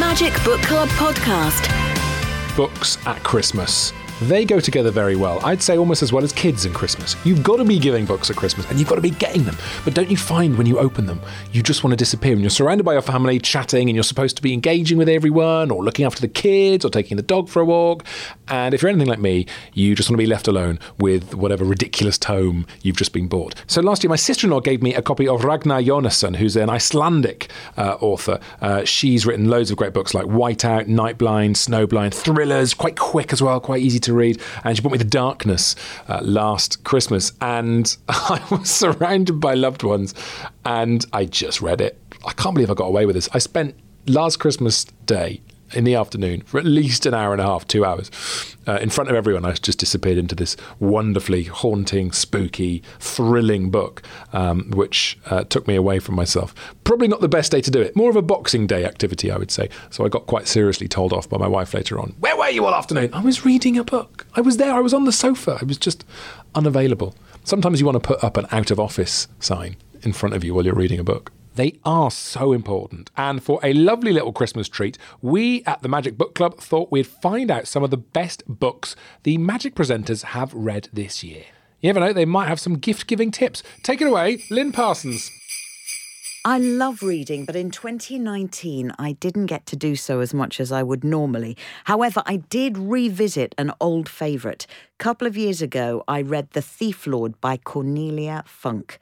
Magic Book Club podcast. Books at Christmas. They go together very well. I'd say almost as well as kids and Christmas. You've got to be giving books at Christmas and you've got to be getting them. But don't you find when you open them, you just want to disappear and you're surrounded by your family chatting and you're supposed to be engaging with everyone or looking after the kids or taking the dog for a walk. And if you're anything like me, you just want to be left alone with whatever ridiculous tome you've just been bought. So last year, my sister in law gave me a copy of Ragnar Jonasson, who's an Icelandic uh, author. Uh, she's written loads of great books like Whiteout, Nightblind, Snowblind, thrillers, quite quick as well, quite easy to read. And she brought me The Darkness uh, last Christmas, and I was surrounded by loved ones, and I just read it. I can't believe I got away with this. I spent last Christmas Day in the afternoon for at least an hour and a half, two hours, uh, in front of everyone. I just disappeared into this wonderfully haunting, spooky, thrilling book, um, which uh, took me away from myself. Probably not the best day to do it. More of a Boxing Day activity, I would say. So I got quite seriously told off by my wife later on. Where were you all afternoon? I was reading a book. I was there. I was on the sofa. I was just unavailable. Sometimes you want to put up an out of office sign in front of you while you're reading a book. They are so important. And for a lovely little Christmas treat, we at the Magic Book Club thought we'd find out some of the best books the Magic presenters have read this year. You never know, they might have some gift giving tips. Take it away, Lynn Parsons. I love reading, but in 2019, I didn't get to do so as much as I would normally. However, I did revisit an old favourite. A couple of years ago, I read The Thief Lord by Cornelia Funk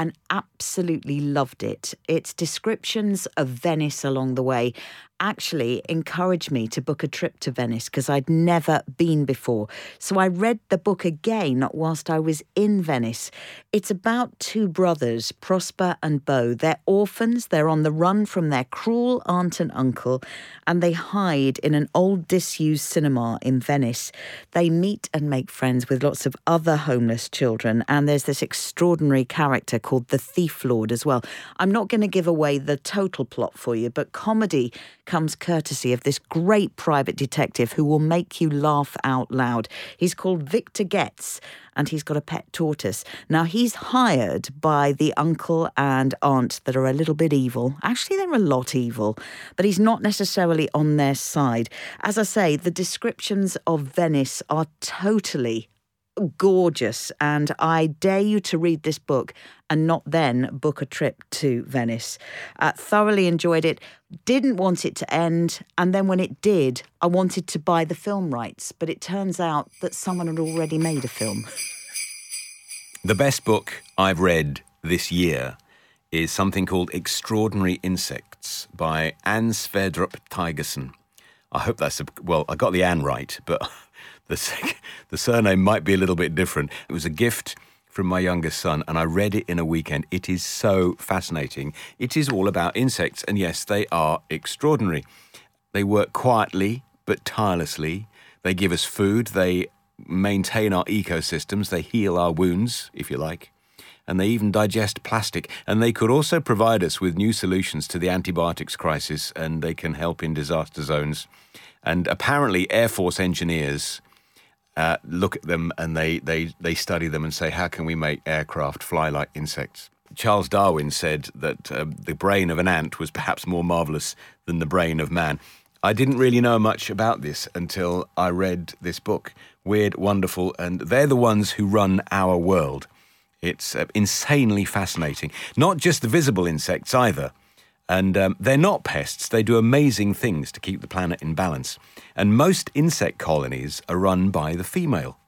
and absolutely loved it. Its descriptions of Venice along the way actually encouraged me to book a trip to Venice because I'd never been before. So I read the book again whilst I was in Venice. It's about two brothers, Prosper and Bo. They're orphans, they're on the run from their cruel aunt and uncle, and they hide in an old disused cinema in Venice. They meet and make friends with lots of other homeless children, and there's this extraordinary character called the Thief Lord as well. I'm not going to give away the total plot for you, but comedy comes courtesy of this great private detective who will make you laugh out loud. He's called Victor Getz and he's got a pet tortoise. Now, he's hired by the uncle and aunt that are a little bit evil. Actually, they're a lot evil, but he's not necessarily on their side. As I say, the descriptions of Venice are totally gorgeous, and I dare you to read this book and not then book a trip to Venice. Uh, thoroughly enjoyed it, didn't want it to end, and then when it did, I wanted to buy the film rights, but it turns out that someone had already made a film. The best book I've read this year is something called Extraordinary Insects by Anne Sverdrup Thygeson. I hope that's a, well, I got the Anne right, but the, the surname might be a little bit different. It was a gift from my youngest son, and I read it in a weekend. It is so fascinating. It is all about insects, and yes, they are extraordinary. They work quietly but tirelessly. They give us food. They maintain our ecosystems. They heal our wounds, if you like. And they even digest plastic. And they could also provide us with new solutions to the antibiotics crisis, and they can help in disaster zones. And apparently, Air Force engineers uh, look at them and they, they, they study them and say, how can we make aircraft fly like insects? Charles Darwin said that uh, the brain of an ant was perhaps more marvelous than the brain of man. I didn't really know much about this until I read this book, Weird, Wonderful, and they're the ones who run our world. It's uh, insanely fascinating. Not just the visible insects either. And um, they're not pests, they do amazing things to keep the planet in balance. And most insect colonies are run by the female.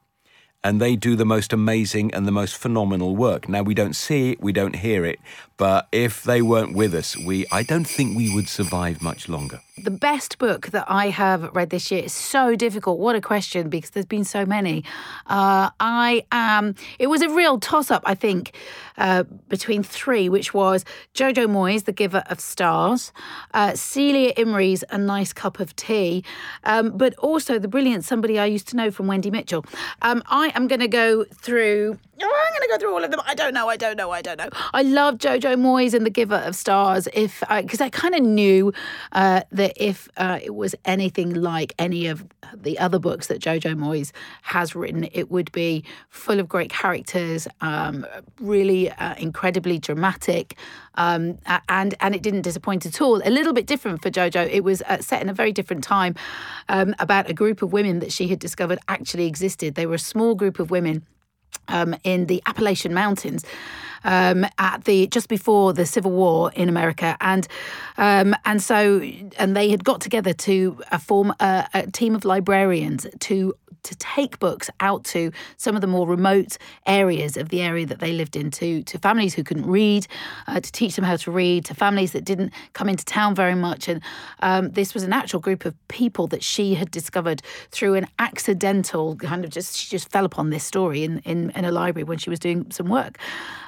And they do the most amazing and the most phenomenal work. Now, we don't see it, we don't hear it, but if they weren't with us, we, I don't think we would survive much longer. The best book that I have read this year is so difficult. What a question, because there's been so many. Uh, I am, it was a real toss up, I think, uh, between three, which was Jojo Moyes, The Giver of Stars, uh, Celia Imrie's A Nice Cup of Tea, um, but also the brilliant Somebody I Used to Know from Wendy Mitchell. Um, I am going to go through oh, I'm going to go through all of them. I don't know. I don't know. I don't know. I love Jojo Moyes and The Giver of Stars. If because I, I kind of knew uh, that if uh, it was anything like any of the other books that Jojo Moyes has written, it would be full of great characters, um, really uh, incredibly dramatic, um, and and it didn't disappoint at all. A little bit different for Jojo. It was uh, set in a very different time um, about a group of women that she had discovered actually existed. They were a small group of women um, in the Appalachian Mountains. Um, at the just before the Civil War in America, and um, and so and they had got together to uh, form a, a team of librarians to to take books out to some of the more remote areas of the area that they lived in to, to families who couldn't read, uh, to teach them how to read, to families that didn't come into town very much. And um, this was an actual group of people that she had discovered through an accidental kind of just, she just fell upon this story in, in, in a library when she was doing some work.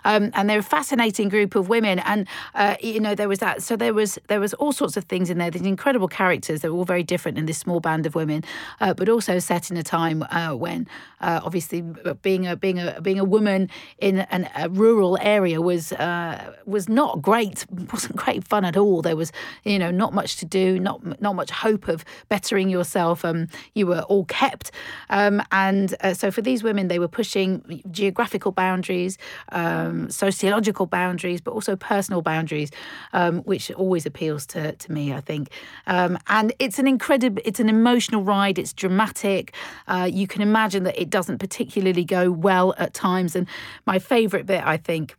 Um, and they're a fascinating group of women. And, uh, you know, there was that. So there was, there was all sorts of things in there. These incredible characters. They were all very different in this small band of women, uh, but also set in a time uh, when uh, obviously being a being a being a woman in an, a rural area was uh, was not great wasn't great fun at all there was you know not much to do not not much hope of bettering yourself um, you were all kept um, and uh, so for these women they were pushing geographical boundaries um, sociological boundaries but also personal boundaries um, which always appeals to, to me I think um, and it's an incredible it's an emotional ride it's dramatic uh, you can imagine that it doesn't particularly go well at times. And my favourite bit, I think,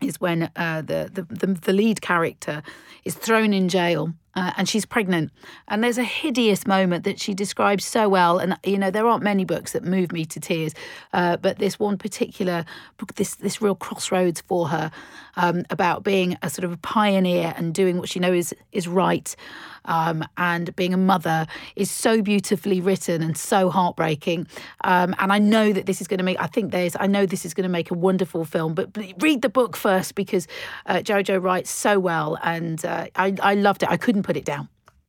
is when uh, the, the, the the lead character is thrown in jail uh, and she's pregnant. And there's a hideous moment that she describes so well. And you know, there aren't many books that move me to tears, uh, but this one particular book, this this real crossroads for her um, about being a sort of a pioneer and doing what she knows is is right. Um, and being a mother is so beautifully written and so heartbreaking. Um, and I know that this is going to make. I think there's. I know this is going to make a wonderful film. But read the book first because uh, Jojo writes so well, and uh, I I loved it. I couldn't put it down.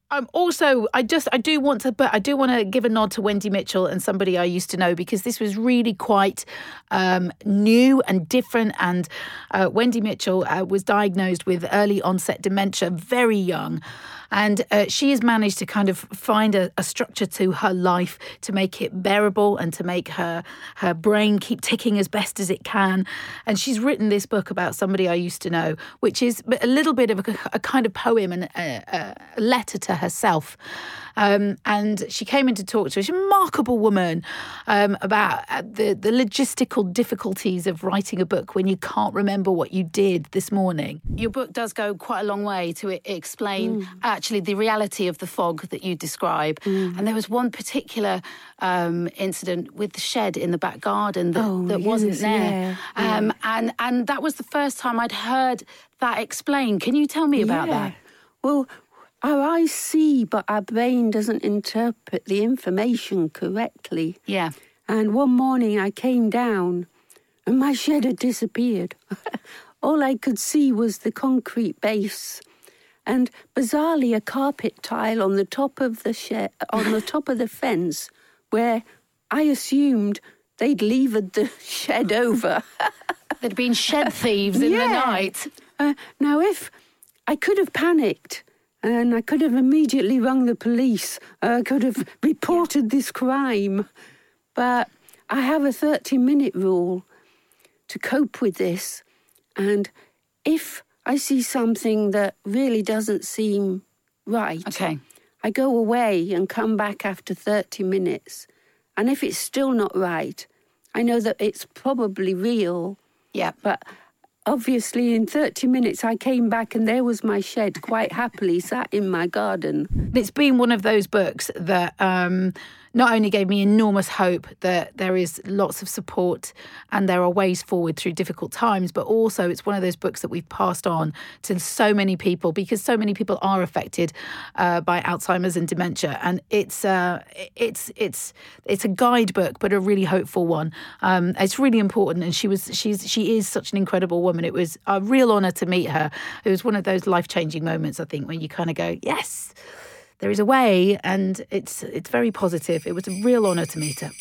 I'm also, I just I do want to, but I do want to give a nod to Wendy Mitchell and somebody I used to know because this was really quite um, new and different. And uh, Wendy Mitchell uh, was diagnosed with early onset dementia very young. And uh, she has managed to kind of find a, a, structure to her life to make it bearable and to make her her brain keep ticking as best as it can. And she's written this book about somebody I used to know, which is a little bit of a, a kind of poem and a, a letter to herself. Um, and she came in to talk to us, a remarkable woman, um, about uh, the, the logistical difficulties of writing a book when you can't remember what you did this morning. Your book does go quite a long way to explain mm. actually the reality of the fog that you describe. Mm. And there was one particular um, incident with the shed in the back garden that, oh, that wasn't there. Yeah. Um, and, and that was the first time I'd heard that explained. Can you tell me about yeah. that? Well, our eyes see, but our brain doesn't interpret the information correctly. Yeah. And one morning I came down and my shed had disappeared. All I could see was the concrete base and bizarrely a carpet tile on the top of the shed, on the top of the fence where I assumed they'd levered the shed over. There'd been shed thieves in yeah. the night. Uh, now, if I could have panicked and I could have immediately rung the police. I could have reported this crime. But I have a 30 minute rule to cope with this. And if I see something that really doesn't seem right, okay. I go away and come back after 30 minutes. And if it's still not right, I know that it's probably real. Yeah. But Obviously, in 30 minutes, I came back and there was my shed quite happily sat in my garden. It's been one of those books that um, not only gave me enormous hope that there is lots of support and there are ways forward through difficult times, but also it's one of those books that we've passed on to so many people because so many people are affected uh, by Alzheimer's and dementia, and it's uh, it's it's it's a guidebook, but a really hopeful one. Um, it's really important, and she was she's she is such an incredible woman. It was a real honour to meet her. It was one of those life changing moments, I think, when you kind of go, yes there is a way, and it's it's very positive. It was a real honour to meet her.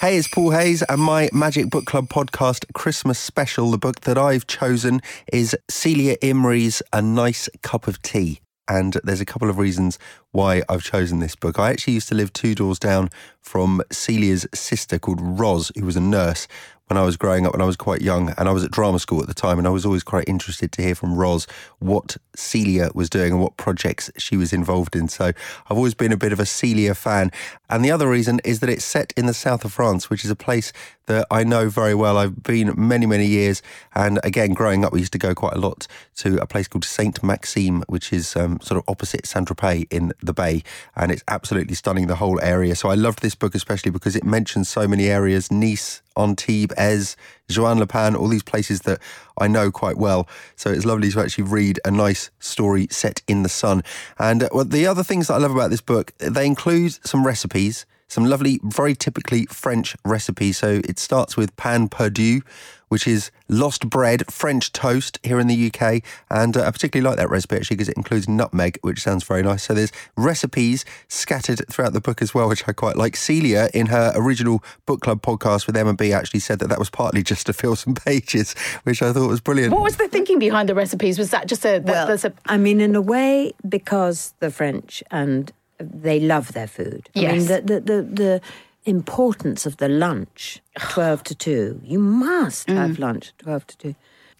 Hey, it's Paul Hayes and my Magic Book Club podcast Christmas special. The book that I've chosen is Celia Imrie's A Nice Cup of Tea. And there's a couple of reasons why I've chosen this book. I actually used to live two doors down from Celia's sister called Roz, who was a nurse when I was growing up when I was quite young and I was at drama school at the time and I was always quite interested to hear from Roz what Celia was doing and what projects she was involved in. So I've always been a bit of a Celia fan. And the other reason is that it's set in the south of France, which is a place that I know very well. I've been many, many years. And again, growing up, we used to go quite a lot to a place called Saint Maxime, which is um, sort of opposite Saint Tropez in the Bay. And it's absolutely stunning, the whole area. So I loved this book, especially because it mentions so many areas Nice, Antibes, Aix, Juan-les-Pins, all these places that I know quite well. So it's lovely to actually read a nice story set in the sun. And uh, well, the other things that I love about this book, they include some recipes some lovely, very typically French recipes. So it starts with pain perdu, which is lost bread, French toast here in the UK. And uh, I particularly like that recipe actually because it includes nutmeg, which sounds very nice. So there's recipes scattered throughout the book as well, which I quite like. Celia, in her original book club podcast with Emma B, actually said that that was partly just to fill some pages, which I thought was brilliant. What was the thinking behind the recipes? Was that just a. Well, there's a I mean, in a way, because the French and they love their food. I mean, Yes. the, the, the, the importance of the lunch, 12 to 2. You must have lunch, 12 to 2.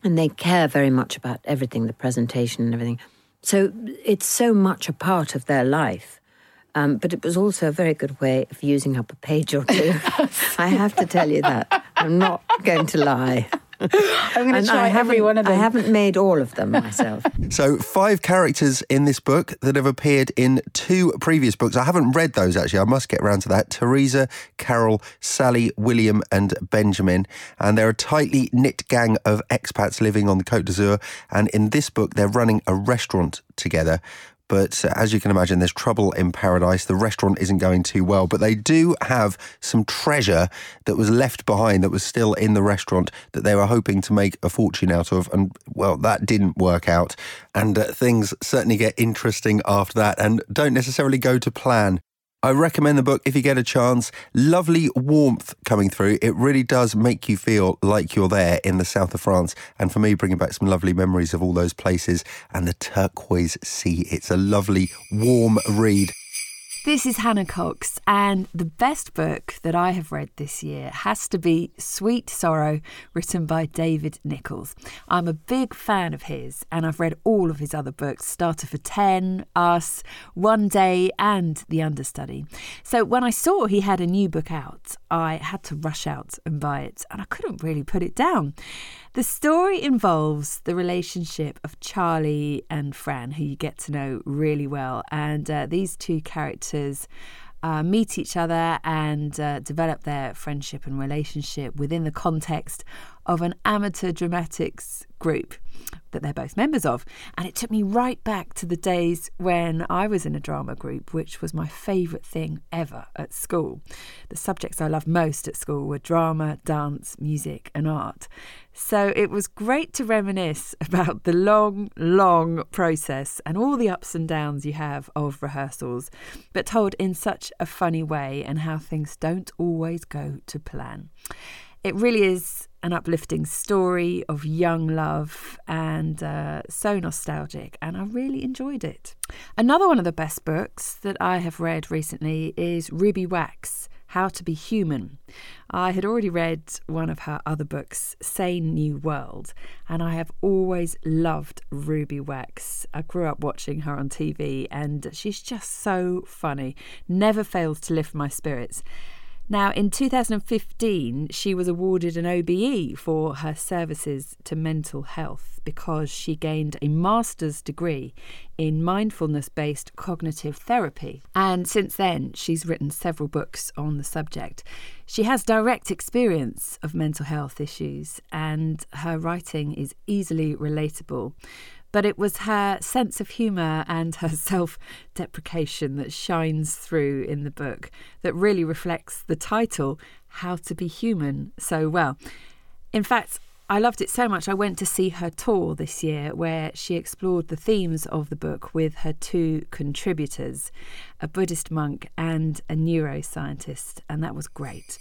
And they care very much about everything, the presentation and everything. So it's so much a part of their life. Um, but it was also a very good way of using up a page or two. I have to tell you that. I'm not going to lie. I'm going to try I every one of them. I haven't made all of them myself. So, five characters in this book that have appeared in two previous books. I haven't read those actually. I must get round to that. Teresa, Carol, Sally, William, and Benjamin. And they're a tightly knit gang of expats living on the Côte d'Azur. And in this book, they're running a restaurant together. But as you can imagine, there's trouble in paradise. The restaurant isn't going too well, but they do have some treasure that was left behind that was still in the restaurant that they were hoping to make a fortune out of. And well, that didn't work out. And uh, things certainly get interesting after that and don't necessarily go to plan. I recommend the book if you get a chance. Lovely warmth coming through. It really does make you feel like you're there in the south of France. And for me, bringing back some lovely memories of all those places and the turquoise sea. It's a lovely, warm read. This is Hannah Cox, and the best book that I have read this year has to be Sweet Sorrow, written by David Nicholls. I'm a big fan of his, and I've read all of his other books Starter for 10, Us, One Day, and The Understudy. So when I saw he had a new book out, I had to rush out and buy it, and I couldn't really put it down. The story involves the relationship of Charlie and Fran, who you get to know really well. And uh, these two characters uh, meet each other and uh, develop their friendship and relationship within the context of an amateur dramatics group that they're both members of. And it took me right back to the days when I was in a drama group, which was my favourite thing ever at school. The subjects I loved most at school were drama, dance, music, and art. So it was great to reminisce about the long, long process and all the ups and downs you have of rehearsals, but told in such a funny way and how things don't always go to plan. It really is an uplifting story of young love and uh, so nostalgic, and I really enjoyed it. Another one of the best books that I have read recently is Ruby Wax How to Be Human. I had already read one of her other books, Sane New World, and I have always loved Ruby Wax. I grew up watching her on TV, and she's just so funny, never fails to lift my spirits. Now, in 2015, she was awarded an OBE for her services to mental health because she gained a master's degree in mindfulness based cognitive therapy. And since then, she's written several books on the subject. She has direct experience of mental health issues, and her writing is easily relatable but it was her sense of humour and her self deprecation that shines through in the book that really reflects the title, How to Be Human, so well. In fact, I loved it so much. I went to see her tour this year where she explored the themes of the book with her two contributors, a Buddhist monk and a neuroscientist, and that was great.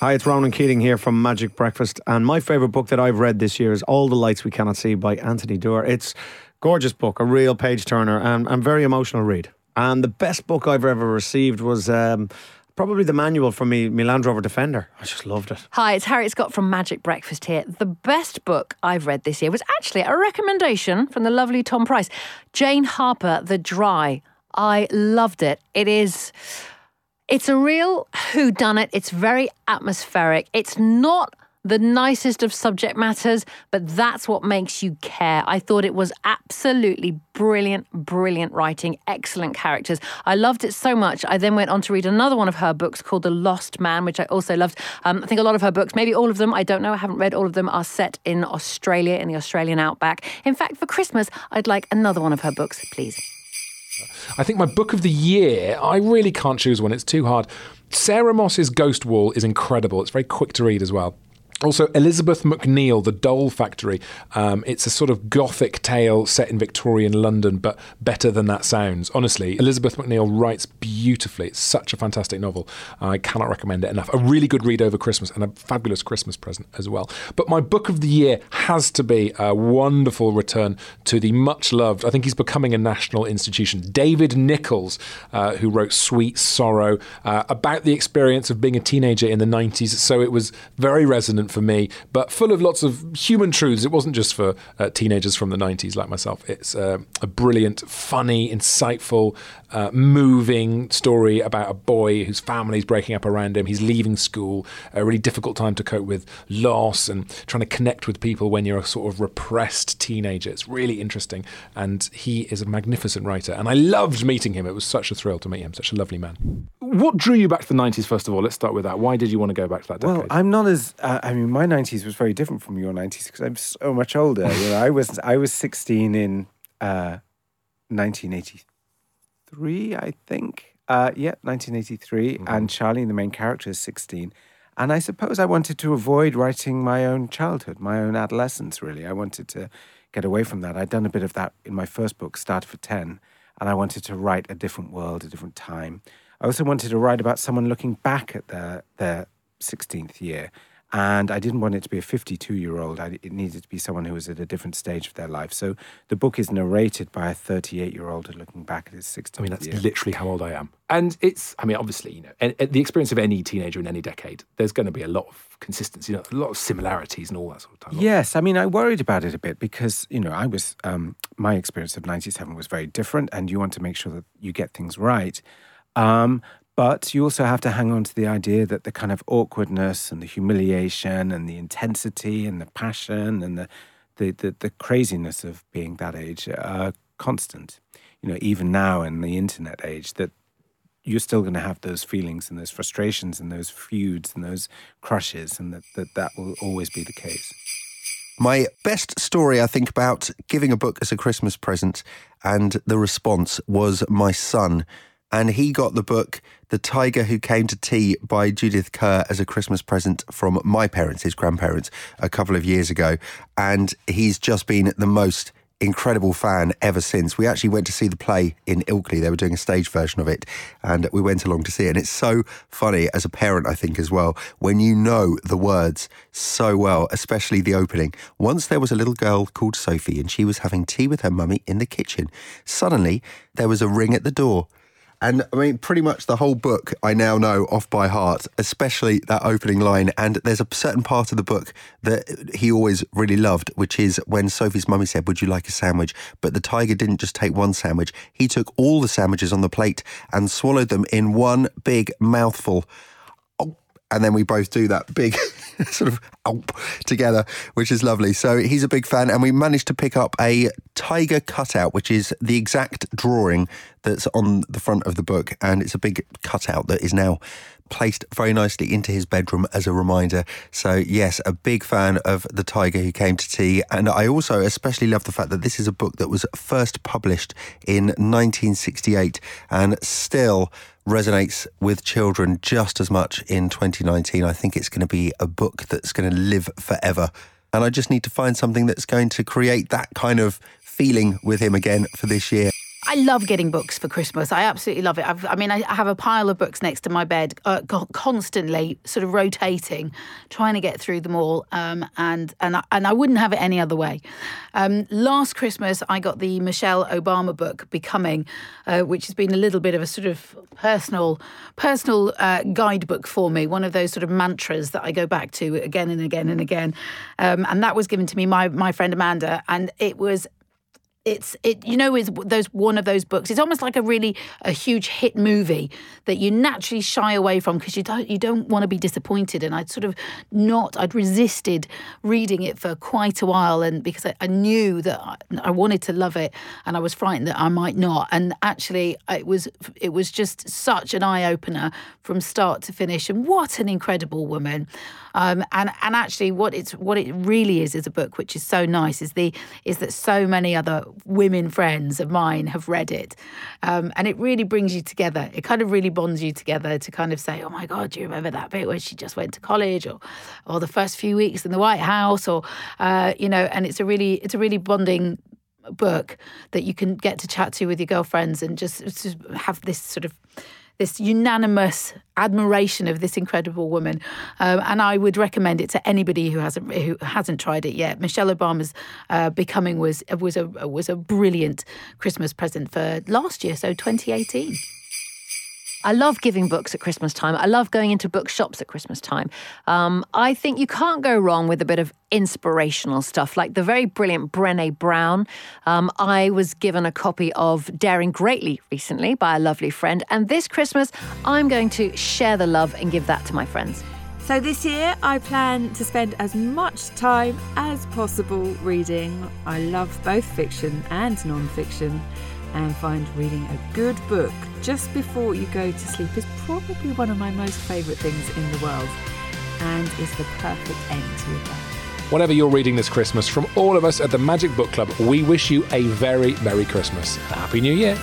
Hi, it's Ronan Keating here from Magic Breakfast, and my favourite book that I've read this year is All the Lights We Cannot See by Anthony Doerr. It's gorgeous book, a real page turner, and, and very emotional read. And the best book I've ever received was um, probably the manual from me, me Land Rover Defender. I just loved it. Hi, it's Harriet Scott from Magic Breakfast here. The best book I've read this year was actually a recommendation from the lovely Tom Price. Jane Harper, The Dry. I loved it. It is it's a real who done it. It's very atmospheric. It's not the nicest of subject matters, but that's what makes you care. I thought it was absolutely brilliant, brilliant writing, excellent characters. I loved it so much. I then went on to read another one of her books called The Lost Man, which I also loved. Um, I think a lot of her books, maybe all of them, I don't know, I haven't read all of them, are set in Australia, in the Australian outback. In fact, for Christmas, I'd like another one of her books, please. I think my book of the year, I really can't choose one. It's too hard. Sarah Moss's Ghost Wall is incredible. It's very quick to read as well. Also, Elizabeth Macneal, The Doll Factory. Um, it's a sort of gothic tale set in Victorian London, but better than that sounds. Honestly, Elizabeth Macneal writes beautifully. It's such a fantastic novel. I cannot recommend it enough. A really good read over Christmas and a fabulous Christmas present as well. But my book of the year has to be a wonderful return to the much loved, I think he's becoming a national institution, David Nicholls, uh, who wrote Sweet Sorrow, uh, about the experience of being a teenager in the 90s. So it was very resonant for me, but full of lots of human truths. It wasn't just for uh, teenagers from the 90s like myself. It's uh, a brilliant, funny, insightful, uh, moving story about a boy whose family's breaking up around him. He's leaving school, a really difficult time to cope with loss and trying to connect with people when you're a sort of repressed teenager. It's really interesting. And he is a magnificent writer. And I loved meeting him. It was such a thrill to meet him, such a lovely man. What drew you back to the 90s, first of all? Let's start with that. Why did you want to go back to that decade? Well, I'm not as. Uh, I mean, my 90s was very different from your 90s because I'm so much older. you know, I was I was 16 in uh, 1983, I think. Uh, yeah, 1983, Mm-hmm. and Charlie, the main character, is 16. And I suppose I wanted to avoid writing my own childhood, my own adolescence. Really, I wanted to get away from that. I'd done a bit of that in my first book, Start for 10, and I wanted to write a different world, a different time. I also wanted to write about someone looking back at their their 16th year. And I didn't want it to be a 52 year old. It needed to be someone who was at a different stage of their life. So the book is narrated by a 38 year old looking back at his 16th I mean, that's year. literally how old I am. And it's, I mean, obviously, you know, the experience of any teenager in any decade, there's going to be a lot of consistency, you know, a lot of similarities and all that sort of stuff. Yes, I mean, I worried about it a bit because, you know, I was, um, my experience of 97 was very different, and you want to make sure that you get things right. Um, but you also have to hang on to the idea that the kind of awkwardness and the humiliation and the intensity and the passion and the, the, the, the craziness of being that age are constant. You know, even now in the internet age, that you're still going to have those feelings and those frustrations and those feuds and those crushes, and that that, that will always be the case. My best story, I think, about giving a book as a Christmas present and the response was my son. And he got the book The Tiger Who Came to Tea by Judith Kerr as a Christmas present from my parents, his grandparents, a couple of years ago. And he's just been the most incredible fan ever since. We actually went to see the play in Ilkley. They were doing a stage version of it, and we went along to see it. And it's so funny as a parent, I think, as well, when you know the words so well, especially the opening. Once there was a little girl called Sophie, and she was having tea with her mummy in the kitchen. Suddenly, there was a ring at the door. And I mean, pretty much the whole book I now know off by heart, especially that opening line. And there's a certain part of the book that he always really loved, which is when Sophie's mummy said, Would you like a sandwich? But the tiger didn't just take one sandwich, he took all the sandwiches on the plate and swallowed them in one big mouthful. And then we both do that big sort of together, which is lovely. So he's a big fan, and we managed to pick up a tiger cutout, which is the exact drawing that's on the front of the book, and it's a big cutout that is now placed very nicely into his bedroom as a reminder. So, yes, a big fan of The Tiger Who Came to Tea. And I also especially love the fact that this is a book that was first published in 1968 and still resonates with children just as much in 2019. I think it's going to be a book that's going to live forever. And I just need to find something that's going to create that kind of feeling with him again for this year. I love getting books for Christmas. I absolutely love it. I've, I mean, I have a pile of books next to my bed, uh, constantly sort of rotating, trying to get through them all, um, and and I, and I wouldn't have it any other way. Um, last Christmas, I got the Michelle Obama book, Becoming, uh, which has been a little bit of a sort of personal personal uh, guidebook for me. One of those sort of mantras that I go back to again and again and again. Um, and that was given to me my my friend Amanda, and it was it's it you know is those one of those books it's almost like a really a huge hit movie that you naturally shy away from because you don't you don't want to be disappointed. And I'd sort of not I'd resisted reading it for quite a while and because I, I knew that I, I, wanted to love it and I was frightened that I might not. And actually it was it was just such an eye opener from start to finish. And what an incredible woman um, and and actually, what it's what it really is is a book which is so nice is the is that so many other women friends of mine have read it, um, and it really brings you together. It kind of really bonds you together to kind of say, oh my god, do you remember that bit where she just went to college, or or the first few weeks in the White House, or uh, you know, and it's a really it's a really bonding book that you can get to chat to with your girlfriends and just, just have this sort of this unanimous admiration of this incredible woman, um, and I would recommend it to anybody who hasn't who hasn't tried it yet. Michelle Obama's uh, "Becoming" was was a was a brilliant Christmas present for last year, so 2018. I love giving books at Christmas time. I love going into bookshops at Christmas time. Um, I think you can't go wrong with a bit of inspirational stuff, like the very brilliant Brené Brown. Um, I was given a copy of Daring Greatly recently by a lovely friend, and this Christmas I'm going to share the love and give that to my friends. So this year, I plan to spend as much time as possible reading. I love both fiction and non fiction and find reading a good book just before you go to sleep is probably one of my most favourite things in the world and is the perfect end to a day. Whatever you're reading this Christmas, from all of us at the Magic Book Club, we wish you a very Merry Christmas. Happy New Year.